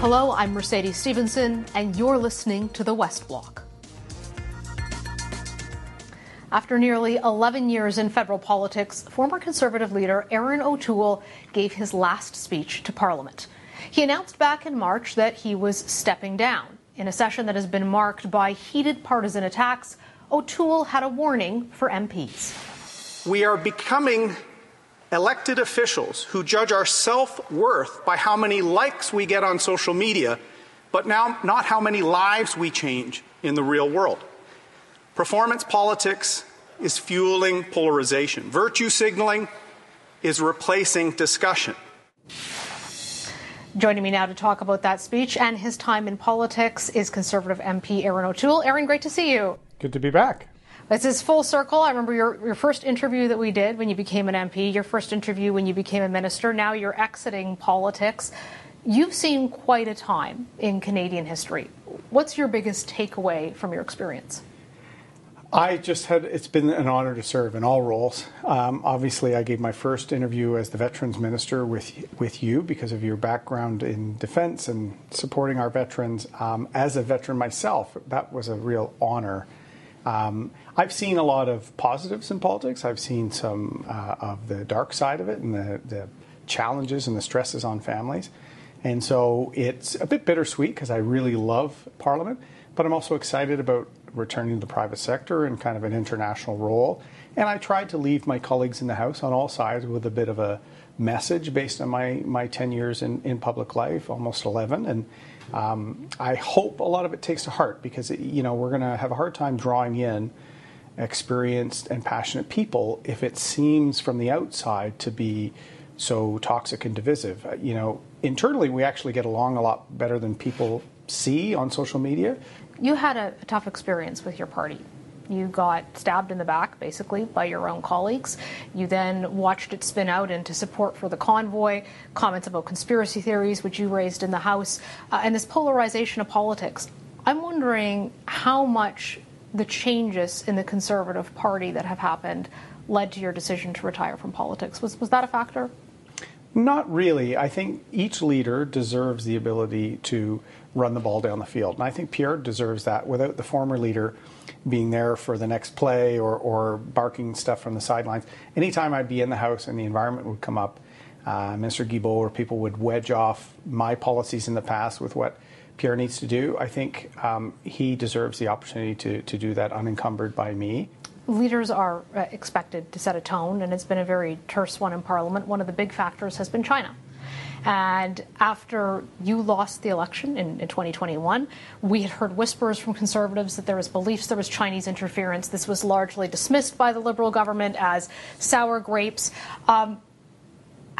Hello, I'm Mercedes Stephenson, and you're listening to the West Block. After nearly 11 years in federal politics, former Conservative leader Erin O'Toole gave his last speech to Parliament. He announced back in March that he was stepping down. In a session that has been marked by heated partisan attacks, O'Toole had a warning for MPs. We are becoming elected officials who judge our self worth by how many likes we get on social media, but now not how many lives we change in the real world. Performance politics is fueling polarization. Virtue signaling is replacing discussion. Joining me now to talk about that speech and his time in politics is Conservative MP Erin O'Toole. Erin, great to see you. Good to be back. This is full circle. I remember your, your first interview that we did when you became an MP, your first interview when you became a minister. Now you're exiting politics. You've seen quite a time in Canadian history. What's your biggest takeaway from your experience? I just had, it's been an honor to serve in all roles. Um, obviously, I gave my first interview as the Veterans Minister with, with you because of your background in defense and supporting our veterans. Um, as a veteran myself, that was a real honor. Um, I've seen a lot of positives in politics. I've seen some uh, of the dark side of it and the, the, challenges and the stresses on families. And so it's a bit bittersweet because I really love Parliament, but I'm also excited about returning to the private sector in kind of an international role. And I tried to leave my colleagues in the House on all sides with a bit of a message based on my, my 10 years in, in public life, almost 11. And um, I hope a lot of it takes to heart because, it, you know, we're going to have a hard time drawing in experienced and passionate people if it seems from the outside to be so toxic and divisive. Uh, you know, internally we actually get along a lot better than people see on social media. You had a, a tough experience with your party. You got stabbed in the back, basically, by your own colleagues. You then watched it spin out into support for the convoy, comments about conspiracy theories, which you raised in the House, uh, and this polarization of politics. I'm wondering how much the changes in the Conservative Party that have happened led to your decision to retire from politics. Was, was that a factor? Not really. I think each leader deserves the ability to run the ball down the field. And I think Pierre deserves that without the former leader being there for the next play or, or barking stuff from the sidelines. Anytime I'd be in the house and the environment would come up, uh, Mr. Guilbeault or people would wedge off my policies in the past with what Pierre needs to do. I think um, he deserves the opportunity to, to do that unencumbered by me. Leaders are uh, expected to set a tone, and it's been a very terse one in Parliament. One of the big factors has been China. And after you lost the election in, in 2021, we had heard whispers from conservatives that there was beliefs there was Chinese interference. This was largely dismissed by the Liberal government as sour grapes. Um,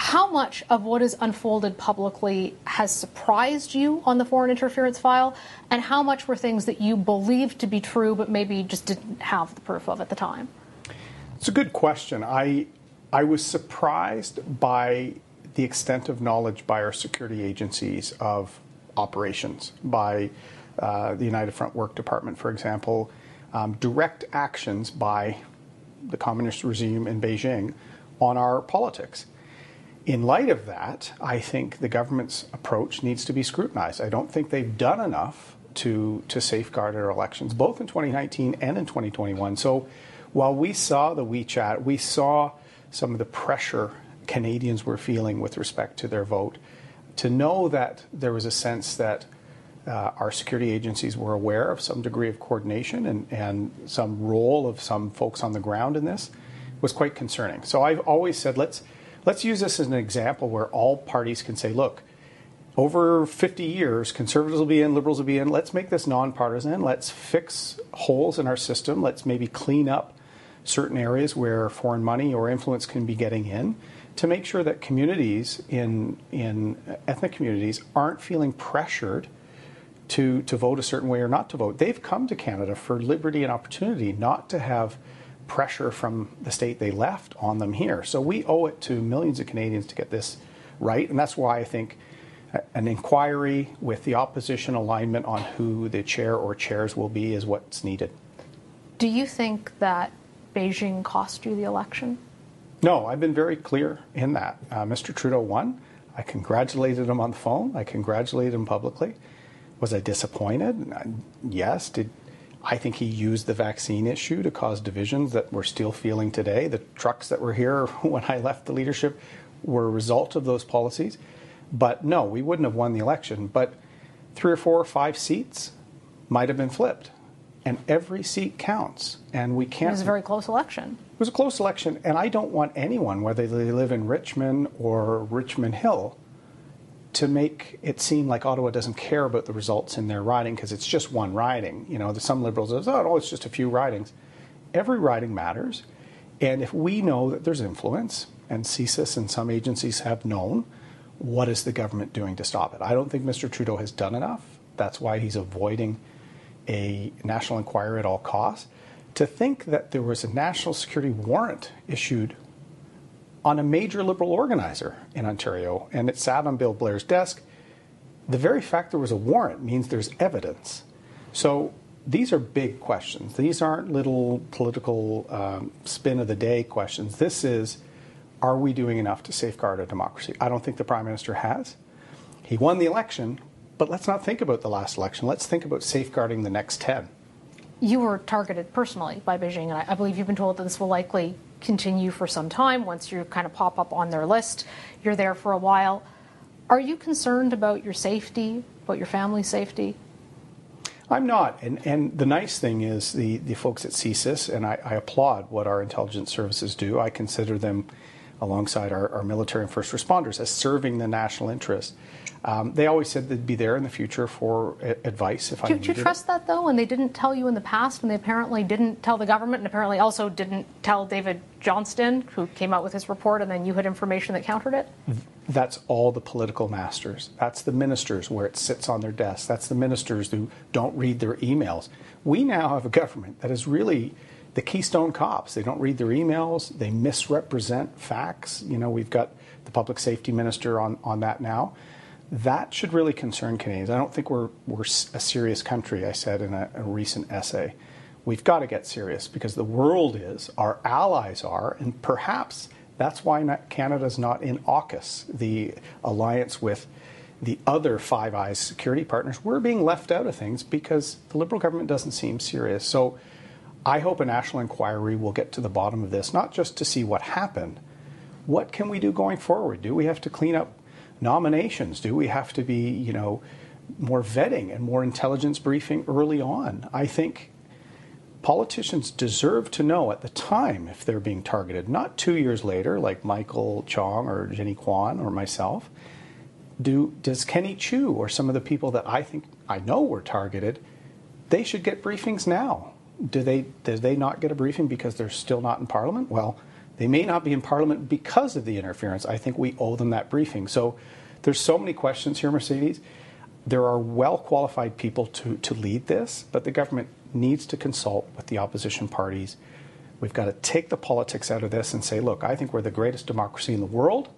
how much of what has unfolded publicly has surprised you on the foreign interference file, and how much were things that you believed to be true but maybe just didn't have the proof of at the time? It's a good question. I I was surprised by the extent of knowledge by our security agencies of operations, by uh, the United Front Work Department, for example, um, direct actions by the communist regime in Beijing on our politics. In light of that, I think the government's approach needs to be scrutinized. I don't think they've done enough to, to safeguard our elections, both in 2019 and in 2021. So while we saw the WeChat, we saw some of the pressure Canadians were feeling with respect to their vote. To know that there was a sense that uh, our security agencies were aware of some degree of coordination and, and some role of some folks on the ground in this was quite concerning. So I've always said let's let's use this as an example where all parties can say, look, over 50 years, conservatives will be in, liberals will be in. Let's make this nonpartisan. Let's fix holes in our system. Let's maybe clean up certain areas where foreign money or influence can be getting in to make sure that communities in in ethnic communities aren't feeling pressured to to vote a certain way or not to vote. They've come to Canada for liberty and opportunity, not to have pressure from the state they left on them here. So we owe it to millions of Canadians to get this right, and that's why I think an inquiry with the opposition alignment on who the chair or chairs will be is what's needed. Do you think that Beijing cost you the election? No, I've been very clear in that. Uh, Mr. Trudeau won. I congratulated him on the phone. I congratulated him publicly. Was I disappointed? Yes. Did I think he used the vaccine issue to cause divisions that we're still feeling today? The trucks that were here when I left the leadership were a result of those policies. But no, we wouldn't have won the election. But three or four or five seats might have been flipped. And every seat counts. And we can't. It was a very close election. It was a close election. And I don't want anyone, whether they live in Richmond or Richmond Hill, to make it seem like Ottawa doesn't care about the results in their riding because it's just one riding. You know, some liberals say, oh, it's just a few ridings. Every riding matters. And if we know that there's influence, and CSIS and some agencies have known, what is the government doing to stop it? I don't think Mr. Trudeau has done enough. That's why he's avoiding a national inquiry at all costs. To think that there was a national security warrant issued on a major liberal organizer in Ontario and it sat on Bill Blair's desk, the very fact there was a warrant means there's evidence. So these are big questions. These aren't little political um, spin of the day questions. This is are we doing enough to safeguard our democracy? I don't think the Prime Minister has. He won the election, but let's not think about the last election. Let's think about safeguarding the next 10. You were targeted personally by Beijing, and I believe you've been told that this will likely continue for some time. Once you kind of pop up on their list, you're there for a while. Are you concerned about your safety, about your family's safety? I'm not. And, and the nice thing is the, the folks at CSIS, and I, I applaud what our intelligence services do. I consider them alongside our, our military and first responders as serving the national interest. Um, they always said they'd be there in the future for advice if do, I needed Do you trust it. that though? When they didn't tell you in the past, and they apparently didn't tell the government, and apparently also didn't tell David Johnston, who came out with his report, and then you had information that countered it. That's all the political masters. That's the ministers where it sits on their desks. That's the ministers who don't read their emails. We now have a government that is really the Keystone cops. They don't read their emails. They misrepresent facts. You know, we've got the public safety minister on, on that now. That should really concern Canadians. I don't think we're, we're a serious country, I said in a, a recent essay. We've got to get serious because the world is, our allies are, and perhaps that's why Canada's not in AUKUS, the alliance with the other Five Eyes security partners. We're being left out of things because the Liberal government doesn't seem serious. So I hope a national inquiry will get to the bottom of this, not just to see what happened. What can we do going forward? Do we have to clean up nominations? Do we have to be, you know, more vetting and more intelligence briefing early on? I think politicians deserve to know at the time if they're being targeted, not two years later, like Michael Chong or Jenny Kwan or myself. Do, does Kenny Chiu or some of the people that I think I know were targeted, they should get briefings now do they do they not get a briefing because they're still not in Parliament? Well, they may not be in Parliament because of the interference. I think we owe them that briefing. So there's so many questions here, Mercedes. There are well qualified people to, to lead this, but the government needs to consult with the opposition parties. We've got to take the politics out of this and say, look, I think we're the greatest democracy in the world.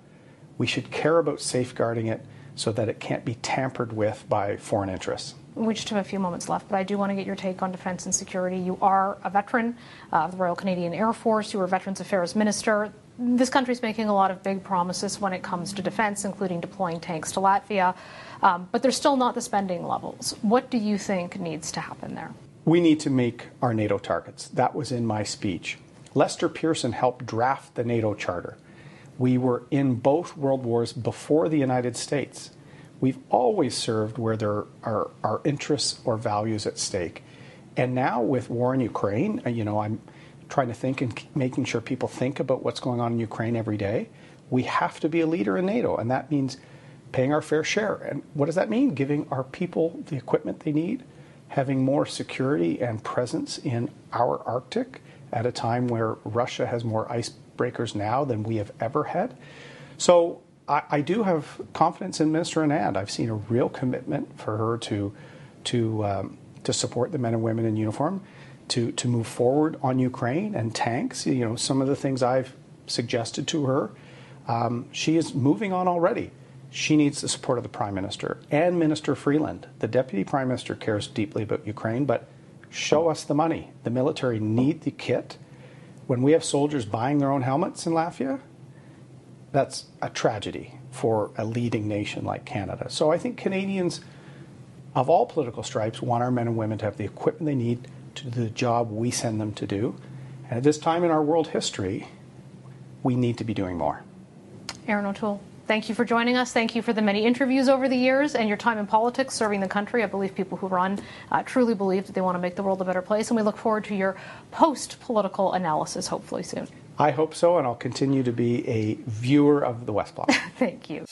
We should care about safeguarding it so that it can't be tampered with by foreign interests. We just have a few moments left, but I do want to get your take on defence and security. You are a veteran of the Royal Canadian Air Force. You were Veterans Affairs Minister. This country is making a lot of big promises when it comes to defence, including deploying tanks to Latvia, um, but there's still not the spending levels. What do you think needs to happen there? We need to make our NATO targets. That was in my speech. Lester Pearson helped draft the NATO Charter. We were in both world wars before the United States. We've always served where there are, are interests or values at stake. And now with war in Ukraine, uh, you know, I'm trying to think and making sure people think about what's going on in Ukraine every day. We have to be a leader in NATO, and that means paying our fair share. And what does that mean? Giving our people the equipment they need, having more security and presence in our Arctic at a time where Russia has more icebreakers now than we have ever had. So I, I, do have confidence in Minister Anand. I've seen a real commitment for her to to um, to support the men and women in uniform, to to move forward on Ukraine and tanks. You know, some of the things I've suggested to her, um, she is moving on already. She needs the support of the Prime Minister and Minister Freeland. The Deputy Prime Minister cares deeply about Ukraine, but show us the money. The military need the kit. When we have soldiers buying their own helmets in Latvia, that's a tragedy for a leading nation like Canada. So I think Canadians of all political stripes want our men and women to have the equipment they need to do the job we send them to do. And at this time in our world history, we need to be doing more. Erin O'Toole, thank you for joining us. Thank you for the many interviews over the years and your time in politics serving the country. I believe people who run uh, truly believe that they want to make the world a better place. And we look forward to your post political analysis hopefully soon. I hope so, and I'll continue to be a viewer of the West Block. Thank you.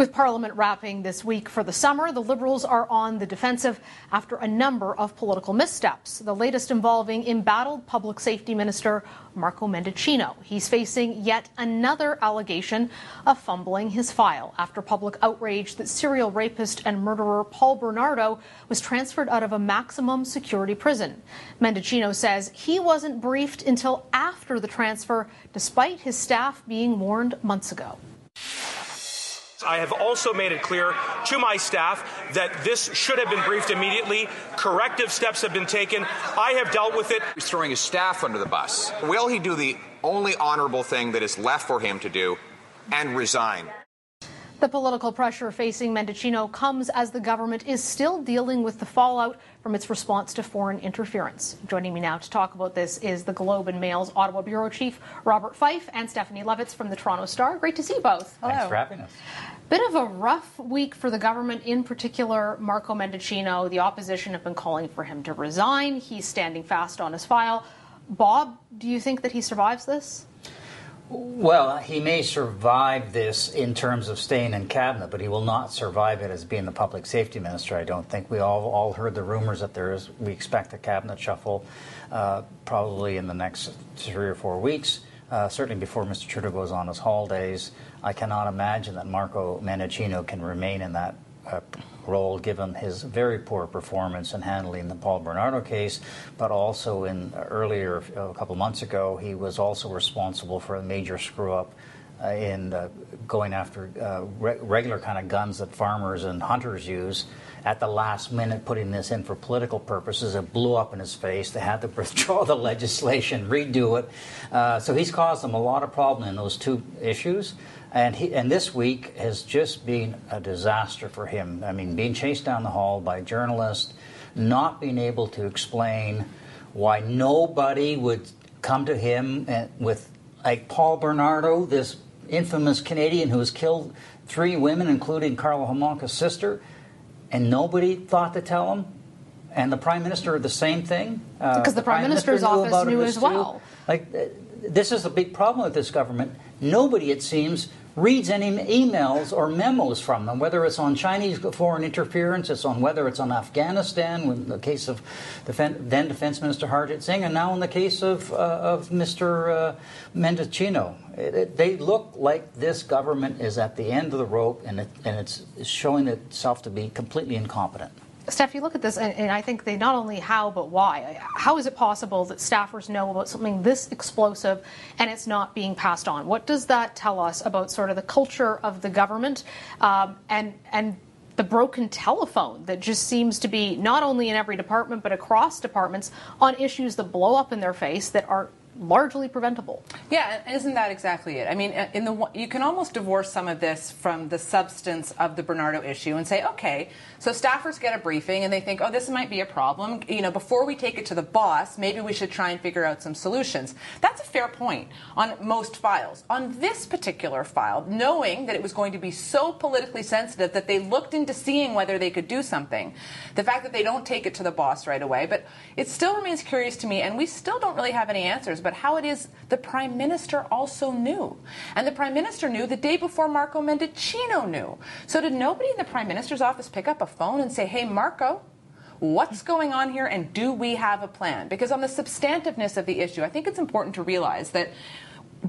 With Parliament wrapping this week for the summer, the Liberals are on the defensive after a number of political missteps. The latest involving embattled Public Safety Minister Marco Mendicino. He's facing yet another allegation of fumbling his file after public outrage that serial rapist and murderer Paul Bernardo was transferred out of a maximum security prison. Mendicino says he wasn't briefed until after the transfer, despite his staff being warned months ago. I have also made it clear to my staff that this should have been briefed immediately. Corrective steps have been taken. I have dealt with it. He's throwing his staff under the bus. Will he do the only honorable thing that is left for him to do and resign? The political pressure facing Mendicino comes as the government is still dealing with the fallout from its response to foreign interference. Joining me now to talk about this is the Globe and Mail's Ottawa bureau chief Robert Fife and Stephanie Levitz from the Toronto Star. Great to see you both. Hello. Thanks for having us. Bit of a rough week for the government, in particular Marco Mendicino. The opposition have been calling for him to resign. He's standing fast on his file. Bob, do you think that he survives this? Well, he may survive this in terms of staying in cabinet, but he will not survive it as being the public safety minister. I don't think we all all heard the rumors that there is. We expect a cabinet shuffle uh, probably in the next three or four weeks. Uh, certainly before Mr. Trudeau goes on his holidays, I cannot imagine that Marco Mendicino can remain in that role given his very poor performance in handling the Paul Bernardo case, but also in earlier, a couple months ago, he was also responsible for a major screw up uh, in uh, going after uh, re- regular kind of guns that farmers and hunters use. At the last minute, putting this in for political purposes, it blew up in his face. They had to withdraw the legislation, redo it. Uh, so he's caused them a lot of problem in those two issues. And, he, and this week has just been a disaster for him. I mean, being chased down the hall by journalists, not being able to explain why nobody would come to him with, like Paul Bernardo, this infamous Canadian who has killed three women, including Karla Homolka's sister, and nobody thought to tell him. And the prime minister the same thing. Uh, because the, the prime, prime minister's minister office knew as well. Too. Like, uh, this is a big problem with this government. Nobody, it seems, reads any emails or memos from them, whether it's on Chinese foreign interference, it's on whether it's on Afghanistan, in the case of then Defense Minister Harjit Singh, and now in the case of, uh, of Mr. Uh, Mendicino. They look like this government is at the end of the rope and, it, and it's showing itself to be completely incompetent. Steph, you look at this, and, and, I think they not only how, but why. How is it possible that staffers know about something this explosive and it's not being passed on? What does that tell us about sort of the culture of the government um, and and the broken telephone that just seems to be not only in every department but across departments on issues that blow up in their face that are largely preventable. Yeah, isn't that exactly it? I mean, uh, in the you can almost divorce some of this from the substance of the Bernardo issue and say, okay, so staffers get a briefing and they think, oh, this might be a problem. You know, before we take it to the boss, maybe we should try and figure out some solutions. That's a fair point on most files. On this particular file, knowing that it was going to be so politically sensitive that they looked into seeing whether they could do something, the fact that they don't take it to the boss right away, but it still remains curious to me, and we still don't really have any answers. But but how it is the Prime Minister also knew. And the Prime Minister knew the day before Marco Mendicino knew. So did nobody in the Prime Minister's office pick up a phone and say, hey, Marco, what's going on here and do we have a plan? Because on the substantiveness of the issue, I think it's important to realize that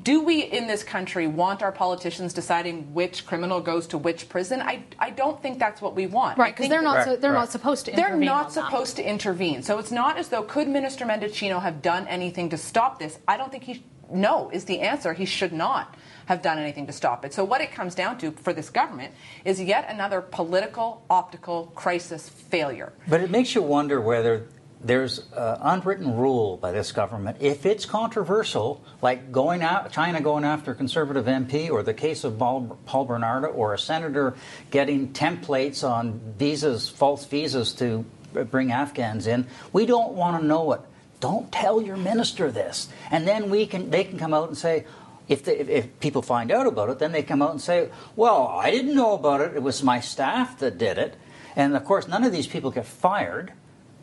do we in this country want our politicians deciding which criminal goes to which prison? I, I don't think that's what we want. Right, because they're not right, so, they're right. not supposed to. They're not supposed that. to intervene. So it's not as though could Minister Mendicino have done anything to stop this? I don't think he. No is the answer. He should not have done anything to stop it. So what it comes down to for this government is yet another political optical crisis failure. But it makes you wonder whether there's an unwritten rule by this government. If it's controversial, like going out, China going after a conservative MP, or the case of Paul, Bernardo, or a senator getting templates on visas, false visas to bring Afghans in, we don't want to know it. Don't tell your minister this, and then we can they can come out and say, if, if, if, people find out about it, then they come out and say, Well, I didn't know about it. It was my staff that did it. And of course, none of these people get fired.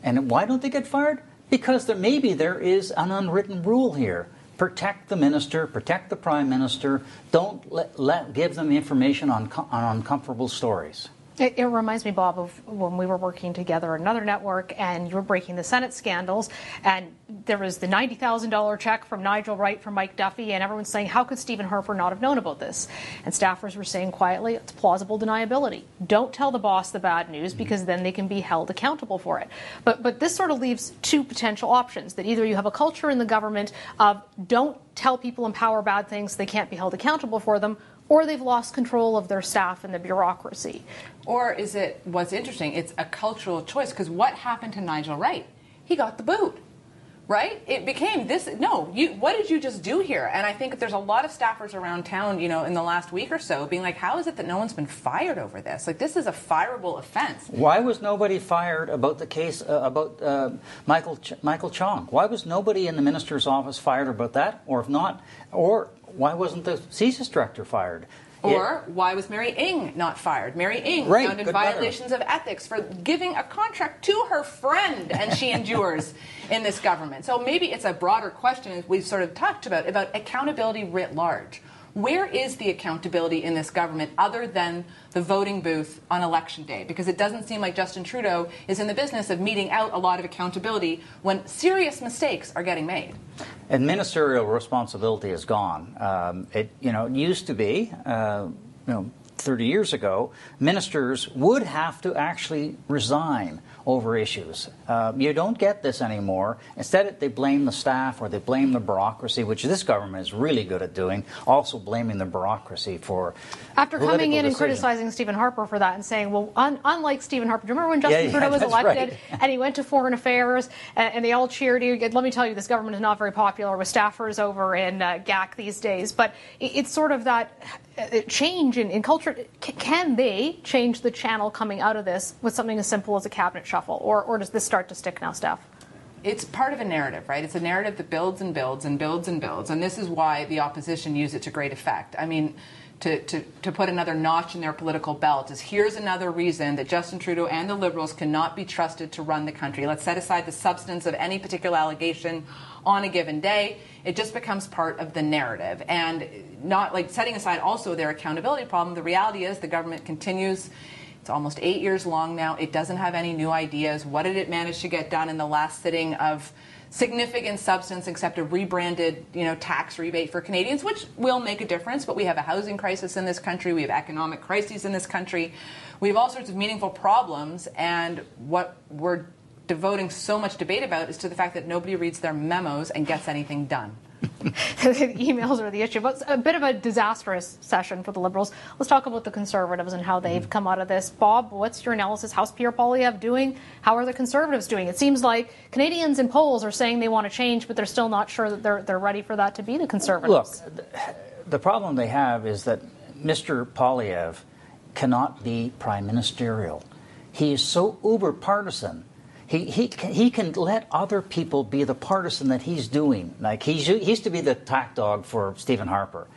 And why don't they get fired? Because there, maybe there is an unwritten rule here. Protect the minister, protect the prime minister. Don't let, let give them information on, on uncomfortable stories. It, it, reminds me, Bob, of when we were working together at another network and you were breaking the Senate scandals, and there was the $90,000 check from Nigel Wright from Mike Duffy, and everyone's saying, How could Stephen Harper not have known about this? And staffers were saying quietly, It's plausible deniability. Don't tell the boss the bad news mm-hmm. because then they can be held accountable for it. But, but this sort of leaves two potential options that either you have a culture in the government of don't tell people in power bad things, they can't be held accountable for them, or they've lost control of their staff and the bureaucracy. Or is it what's interesting? It's a cultural choice because what happened to Nigel Wright? He got the boot. Right? It became this. No, you. What did you just do here? And I think there's a lot of staffers around town, you know, in the last week or so, being like, "How is it that no one's been fired over this? Like, this is a fireable offense." Why was nobody fired about the case uh, about uh, Michael Ch- Michael Chong? Why was nobody in the minister's office fired about that? Or if not, or why wasn't the CSIS director fired? Or it, why was Mary Ng not fired? Mary Ng right, found in violations of ethics for giving a contract to her friend, and she endures in this government. So maybe it's a broader question, as we've sort of talked about, about accountability writ large. Where is the accountability in this government other than the voting booth on election day? Because it doesn't seem like Justin Trudeau is in the business of meting out a lot of accountability when serious mistakes are getting made. And ministerial responsibility is gone. Um, it you know it used to be uh, you know 30 years ago, ministers would have to actually resign over issues. Uh, you don't get this anymore. Instead, they blame the staff or they blame the bureaucracy, which this government is really good at doing, also blaming the bureaucracy for. After coming in and criticizing Stephen Harper for that and saying, well, un- unlike Stephen Harper, do you remember when Justin yeah, Trudeau yeah, was elected right. and he went to Foreign Affairs and, and, they all cheered? you? Let me tell you, this government is not very popular with staffers over in uh, GAC these days, but it, it's sort of that uh, change in, in culture. C- can they change the channel coming out of this with something as simple as a cabinet or, or does this start to stick now, Steph? It's part of a narrative, right? It's a narrative that builds and builds and builds and builds, and this is why the opposition use it to great effect. I mean, to, to, to put another notch in their political belt is here's another reason that Justin Trudeau and the Liberals cannot be trusted to run the country. Let's set aside the substance of any particular allegation on a given day. It just becomes part of the narrative. And not like setting aside also their accountability problem, the reality is the government continues. It's almost eight years long now. It doesn't have any new ideas. What did it manage to get done in the last sitting of significant substance except a rebranded you know tax rebate for Canadians, which will make a difference. But we have a housing crisis in this country. We have economic crises in this country. We have all sorts of meaningful problems, and what we're devoting so much debate about is to the fact that nobody reads their memos and gets anything done. emails are the issue. But a bit of a disastrous session for the Liberals. Let's talk about the Conservatives and how they've mm-hmm. come out of this. Bob, what's your analysis? How's Pierre Poilievre doing? How are the Conservatives doing? It seems like Canadians in polls are saying they want to change, but they're still not sure that they're, they're ready for that to be the Conservatives. Look, the problem they have is that Mr. Poilievre cannot be prime ministerial. He is so uber partisan he, he, can, he can let other people be the partisan that he's doing. Like he's, he used to be the attack dog for Stephen Harper.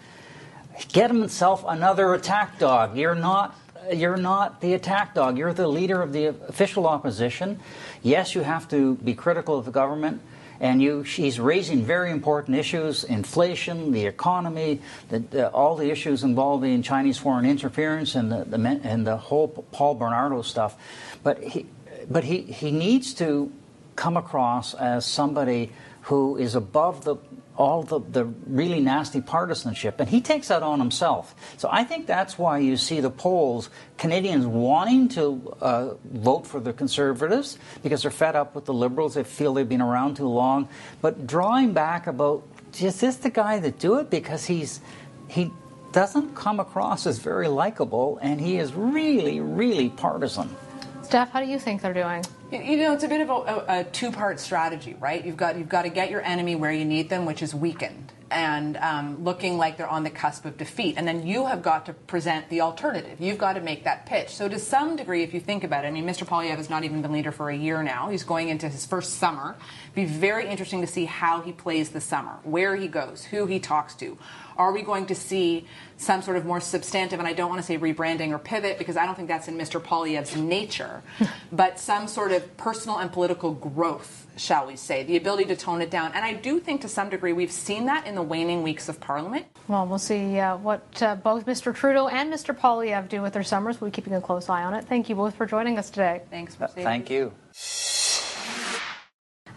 Get himself another attack dog. You're not you're not the attack dog. You're the leader of the official opposition. Yes, you have to be critical of the government, and you, she's raising very important issues: inflation, the economy, the, the, all the issues involving Chinese foreign interference, and the, the and the whole Paul Bernardo stuff. But he, but he, he needs to come across as somebody who is above the all the, the really nasty partisanship, and he takes that on himself. So I think that's why you see the polls, Canadians wanting to uh, vote for the Conservatives because they're fed up with the Liberals. They feel they've been around too long, but drawing back about is this the guy that do it because he's he doesn't come across as very likable, and he is really really partisan. Steph, how do you think they're doing? You know, it's a bit of a, a, two-part strategy, right? You've got you've got to get your enemy where you need them, which is weakened and um, looking like they're on the cusp of defeat. And then you have got to present the alternative. You've got to make that pitch. So, to some degree, if you think about it, I mean, Mr. Poilievre has not even been leader for a year now. He's going into his first summer. Be very interesting to see how he plays the summer, where he goes, who he talks to. Are we going to see some sort of more substantive, and I don't want to say rebranding or pivot because I don't think that's in Mr. Poilievre's nature, but some sort of personal and political growth, shall we say, the ability to tone it down. And I do think to some degree we've seen that in the waning weeks of Parliament. Well, we'll see uh, what uh, both Mr. Trudeau and Mr. Poilievre do with their summers. We'll be keeping a close eye on it. Thank you both for joining us today. Thanks, Mercedes. Thank you.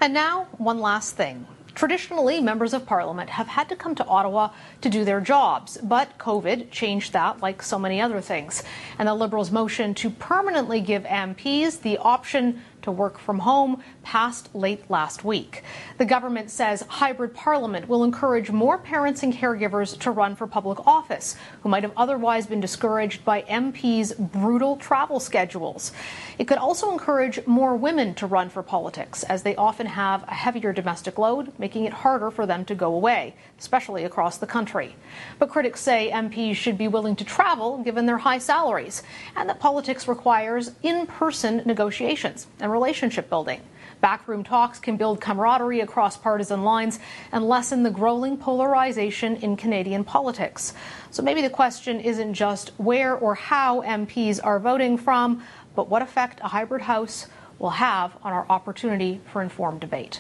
And now, one last thing. Traditionally, members of parliament have had to come to Ottawa to do their jobs, but COVID changed that like so many other things. And the Liberals' motion to permanently give MPs the option to work from home passed late last week. The government says hybrid parliament will encourage more parents and caregivers to run for public office who might have otherwise been discouraged by MPs' brutal travel schedules. It could also encourage more women to run for politics, as they often have a heavier domestic load, making it harder for them to go away, especially across the country. But critics say MPs should be willing to travel given their high salaries, and that politics requires in person negotiations and relationship building. Backroom talks can build camaraderie across partisan lines and lessen the growing polarization in Canadian politics. So maybe the question isn't just where or how MPs are voting from, but what effect a hybrid House will have on our opportunity for informed debate.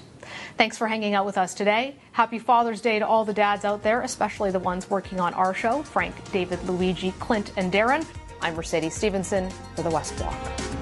Thanks for hanging out with us today. Happy Father's Day to all the dads out there, especially the ones working on our show Frank, David, Luigi, Clint, and Darren. I'm Mercedes Stephenson for the West Block.